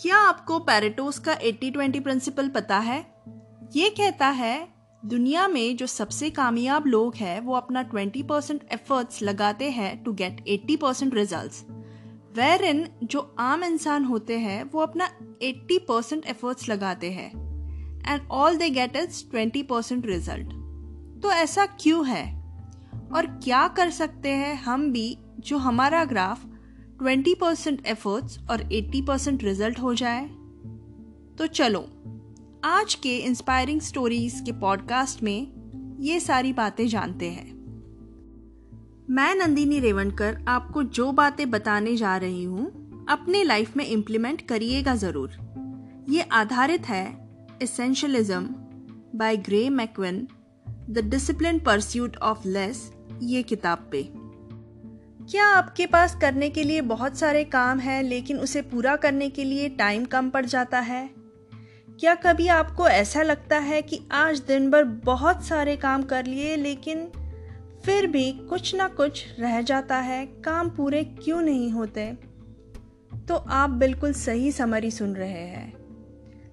क्या आपको पैरेटोस का 80-20 प्रिंसिपल पता है? ये कहता है, दुनिया में जो सबसे कामयाब लोग हैं, वो अपना 20 परसेंट एफर्ट्स लगाते हैं to get 80 percent result where in जो आम इंसान होते हैं, वो अपना 80 परसेंट एफर्ट्स लगाते हैं. And all they get is 20 percent result तो ऐसा क्यों है? और क्या कर सकते हैं हम भी, जो हमारा ग्राफ 20 परसेंट एफर्ट्स और 80 परसेंट रिज़ल्ट हो जाए। तो चलो, आज के इंस्पायरिंग स्टोरीज के पॉडकास्ट में ये सारी बातें जानते हैं। मैं नंदिनी रेवणकर आपको जो बातें बताने जा रही हूँ, अपने लाइफ में इम्प्लीमेंट करिएगा ज़रूर। ये आधारित है essentialism by Greg McKeown the discipline pursuit of less ये किताब पे। क्या आपके पास करने के लिए बहुत सारे काम हैं, लेकिन उसे पूरा करने के लिए टाइम कम पड़ जाता है? क्या कभी आपको ऐसा लगता है कि आज दिन भर बहुत सारे काम कर लिए, लेकिन फिर भी कुछ ना कुछ रह जाता है, काम पूरे क्यों नहीं होते? तो आप बिल्कुल सही समरी सुन रहे हैं।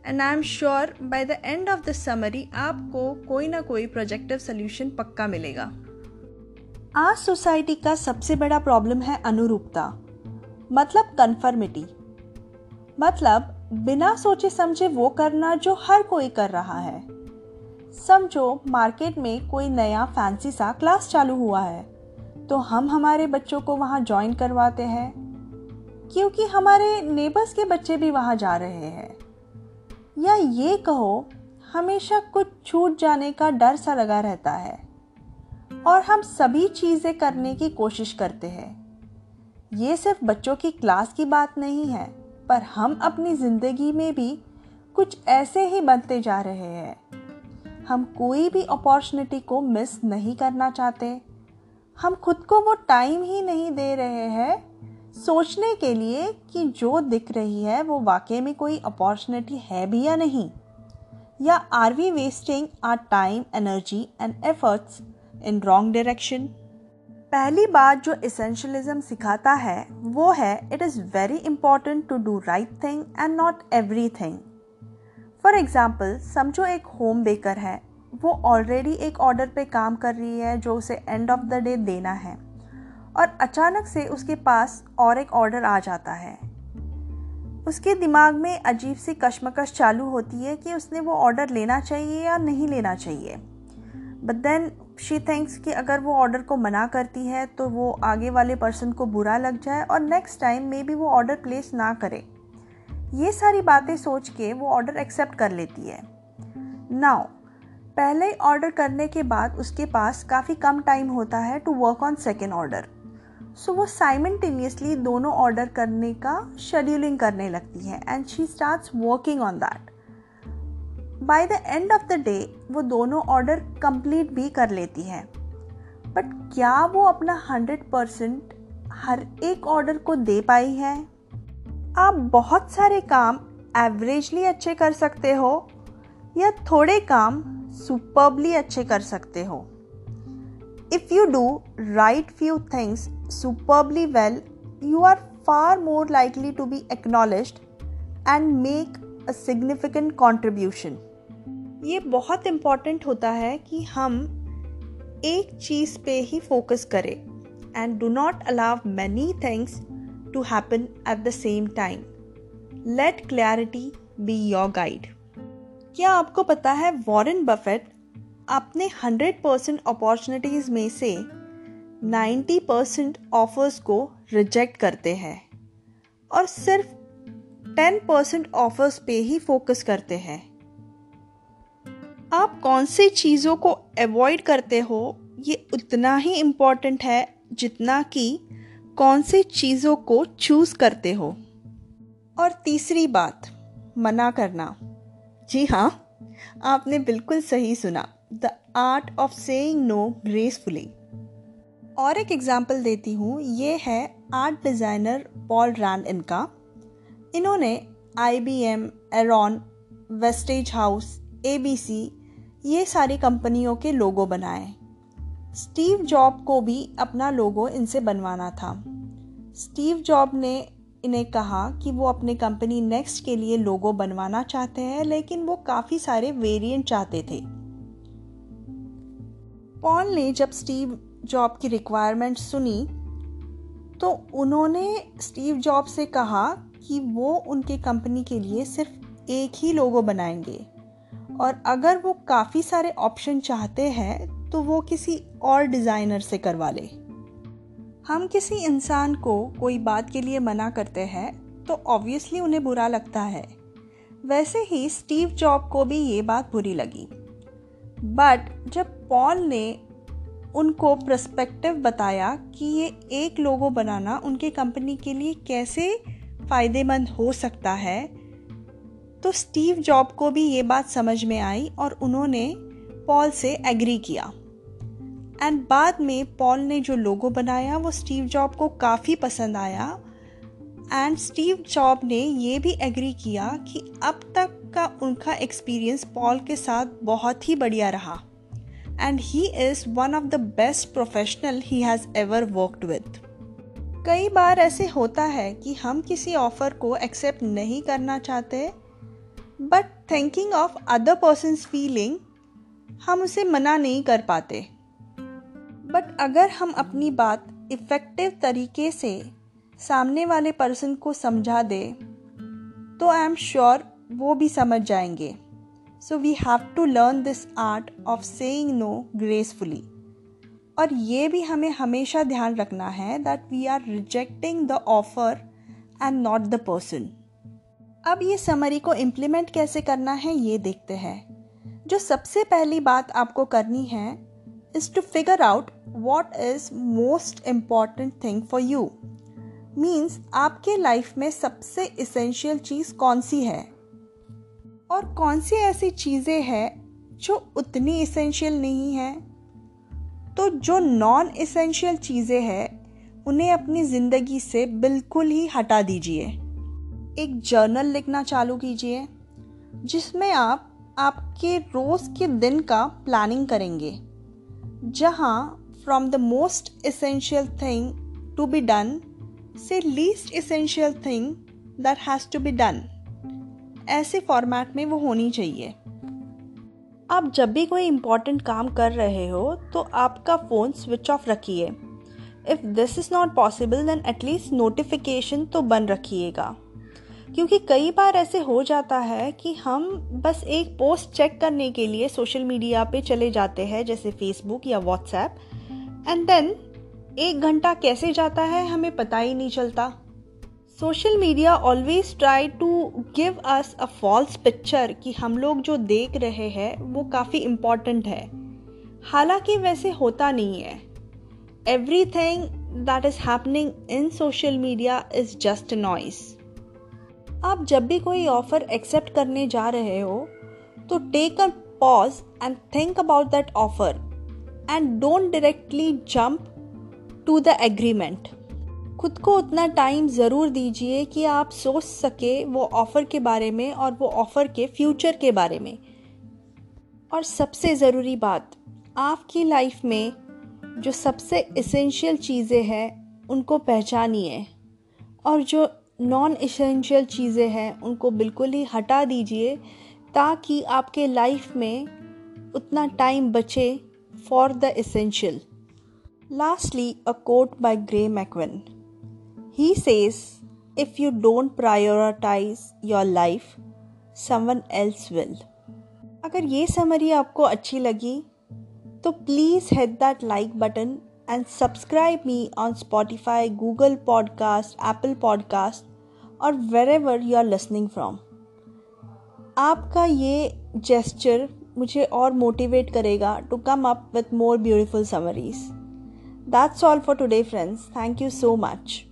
And I am sure by the end of the summary आपको कोई ना कोई प्रोजेक्टिव सोल्यूशन पक्का मिलेगा। आज सोसाइटी का सबसे बड़ा प्रॉब्लम है अनुरूपता मतलब कन्फर्मिटी मतलब बिना सोचे समझे वो करना जो हर कोई कर रहा है। समझो मार्केट में कोई नया फैंसी सा क्लास चालू हुआ है तो हम हमारे बच्चों को वहाँ ज्वाइन करवाते हैं, क्योंकि हमारे नेबर्स के बच्चे भी वहाँ जा रहे हैं। या ये कहो, हमेशा कुछ छूट जाने का डर सा लगा रहता है। और हम सभी चीज़ें करने की कोशिश करते हैं। ये सिर्फ़ बच्चों की क्लास की बात नहीं है, पर हम अपनी ज़िंदगी में भी कुछ ऐसे ही बनते जा रहे हैं। हम कोई भी अपॉर्चुनिटी को मिस नहीं करना चाहते। हम खुद को वो टाइम ही नहीं दे रहे हैं सोचने के लिए कि जो दिख रही है वो वाकई में कोई अपॉर्चुनिटी है भी या नहीं। या are we wasting our time, energy and efforts in wrong direction पहली बात जो इसेंशलिज्म सिखाता है, वो है it is very important to do right thing and not everything for example समझो एक होम बेकर है, वो ऑलरेडी एक ऑर्डर पे काम कर रही है जो उसे एंड ऑफ़ द डे देना है, और अचानक से उसके पास और एक ऑर्डर आ जाता है। उसके दिमाग में अजीब सी कश्मकश चालू होती है कि उसने वो ऑर्डर लेना चाहिए या नहीं लेना चाहिए। बट देन शी थिंक्स कि अगर वो ऑर्डर को मना करती है तो वो आगे वाले पर्सन को बुरा लग जाए और नेक्स्ट टाइम मे बी वो ऑर्डर प्लेस ना करे। ये सारी बातें सोच के वो ऑर्डर एक्सेप्ट कर लेती है। नाउ पहले ऑर्डर करने के बाद उसके पास काफ़ी कम टाइम होता है to work on second order so वो साइमल्टेनियसली दोनों ऑर्डर करने का शेड्यूलिंग करने लगती है and she start working on that by the end of the day वो दोनों ऑर्डर कंप्लीट भी कर लेती है। बट क्या वो अपना हंड्रेड परसेंट हर एक ऑर्डर को दे पाई है? आप बहुत सारे काम एवरेजली अच्छे कर सकते हो, या थोड़े काम सुपरबली अच्छे कर सकते हो। If you do right few things superbly well you are far more likely to be acknowledge and make a significant contribution ये बहुत इंपॉर्टेंट होता है कि हम एक चीज़ पे ही फोकस करें and do not allow many things to happen at the same time let clarity be your guide क्या आपको पता है वॉरेन बफेट अपने हंड्रेड परसेंट अपॉर्चुनिटीज़ में से नाइन्टी परसेंट ऑफर्स को रिजेक्ट करते हैं और सिर्फ़ टेन परसेंट ऑफर्स पे ही फोकस करते हैं? आप कौन सी चीज़ों को अवॉइड करते हो, ये उतना ही इंपॉर्टेंट है जितना कि कौन सी चीज़ों को चूज़ करते हो। और तीसरी बात, मना करना। जी हाँ आपने बिल्कुल सही सुना। The art of saying no gracefully और एक एग्ज़ाम्पल देती हूँ, ये है आर्ट डिज़ाइनर पॉल रैन इनका। इन्होंने I B M Enron Westinghouse A B C ये सारी कंपनियों के लोगो बनाए। स्टीव जॉब को भी अपना लोगो इनसे बनवाना था। स्टीव जॉब ने इन्हें कहा कि वो अपने कंपनी नेक्स्ट के लिए लोगो बनवाना चाहते हैं, लेकिन वो काफ़ी सारे वेरिएंट चाहते थे। पॉल ने जब स्टीव जॉब की रिक्वायरमेंट सुनी तो उन्होंने स्टीव जॉब से कहा कि वो उनके कंपनी के लिए सिर्फ़ एक ही लोगो बनाएँगे। और अगर वो काफ़ी सारे ऑप्शन चाहते हैं तो वो किसी और डिज़ाइनर से करवा ले। हम किसी इंसान को कोई बात के लिए मना करते हैं तो ऑब्वियसली उन्हें बुरा लगता है। वैसे ही स्टीव जॉब को भी ये बात बुरी लगी। बट जब पॉल ने उनको प्रस्पेक्टिव बताया कि ये एक लोगो बनाना उनके कंपनी के लिए कैसे फ़ायदेमंद हो सकता है तो स्टीव जॉब को भी ये बात समझ में आई और उन्होंने पॉल से एग्री किया। एंड बाद में पॉल ने जो लोगो बनाया, वो स्टीव जॉब को काफ़ी पसंद आया। एंड स्टीव जॉब ने ये भी एग्री किया कि अब तक का उनका एक्सपीरियंस पॉल के साथ बहुत ही बढ़िया रहा। And he is one of the best professional he has ever worked with कई बार ऐसे होता है कि हम किसी ऑफ़र को एक्सेप्ट नहीं करना चाहते but thinking of other persons feeling हम उसे मना नहीं कर पाते। बट अगर हम अपनी बात इफ़ेक्टिव तरीके से सामने वाले पर्सन को समझा दे तो आई एम श्योर वो भी समझ जाएँगे। So we have to learn this art of saying no gracefully और ये भी हमें हमेशा ध्यान रखना है that we are rejecting the offer and not the person अब ये समरी को इम्प्लीमेंट कैसे करना है ये देखते हैं। जो सबसे पहली बात आपको करनी है is to figure out what is most important thing for you means आपके लाइफ में सबसे इसेंशियल चीज़ कौन सी है? और कौन सी ऐसी चीज़ें हैं जो उतनी इसेंशियल नहीं है? तो जो नॉन इसेंशियल चीज़ें हैं, उन्हें अपनी ज़िंदगी से बिल्कुल ही हटा दीजिए। एक जर्नल लिखना चालू कीजिए, जिसमें आप आपके रोज़ के दिन का प्लानिंग करेंगे, जहाँ from the most essential thing to be done से least essential thing that has to be done ऐसे फॉर्मेट में वो होनी चाहिए। आप जब भी कोई इंपॉर्टेंट काम कर रहे हो तो आपका फ़ोन स्विच ऑफ़ रखिए। If this is not possible then at least notification तो बंद रखिएगा। क्योंकि कई बार ऐसे हो जाता है कि हम बस एक पोस्ट चेक करने के लिए सोशल मीडिया पे चले जाते हैं, जैसे फेसबुक या व्हाट्सएप एंड देन एक घंटा कैसे जाता है हमें पता ही नहीं चलता। Social media always try to give us a false picture कि हम लोग जो देख रहे हैं, वो काफ़ी इंपॉर्टेंट है। हालाँकि वैसे होता नहीं है। Everything that is happening in social media is just noise आप जब भी कोई ऑफ़र एक्सेप्ट करने जा रहे हो तो take a pause and think about that offer and don't directly jump to the agreement खुद को उतना टाइम ज़रूर दीजिए कि आप सोच सके वो ऑफ़र के बारे में और वो ऑफ़र के फ्यूचर के बारे में। और सबसे ज़रूरी बात, आपकी लाइफ में जो सबसे इसेंशियल चीज़ें हैं, उनको पहचानिए। और जो नॉन इसेंशियल चीज़ें हैं, उनको बिल्कुल ही हटा दीजिए ताकि आपके लाइफ में उतना टाइम बचे for the essential lastly a quote by Greg McKeown he says if you don't prioritize your life someone else will अगर ये समरी आपको अच्छी लगी तो please hit that like button and subscribe me on Spotify, Google Podcast, Apple Podcast और wherever you are listening from आपका ये gesture मुझे और मोटिवेट करेगा to come up with more beautiful summaries that's all for today friends thank you so much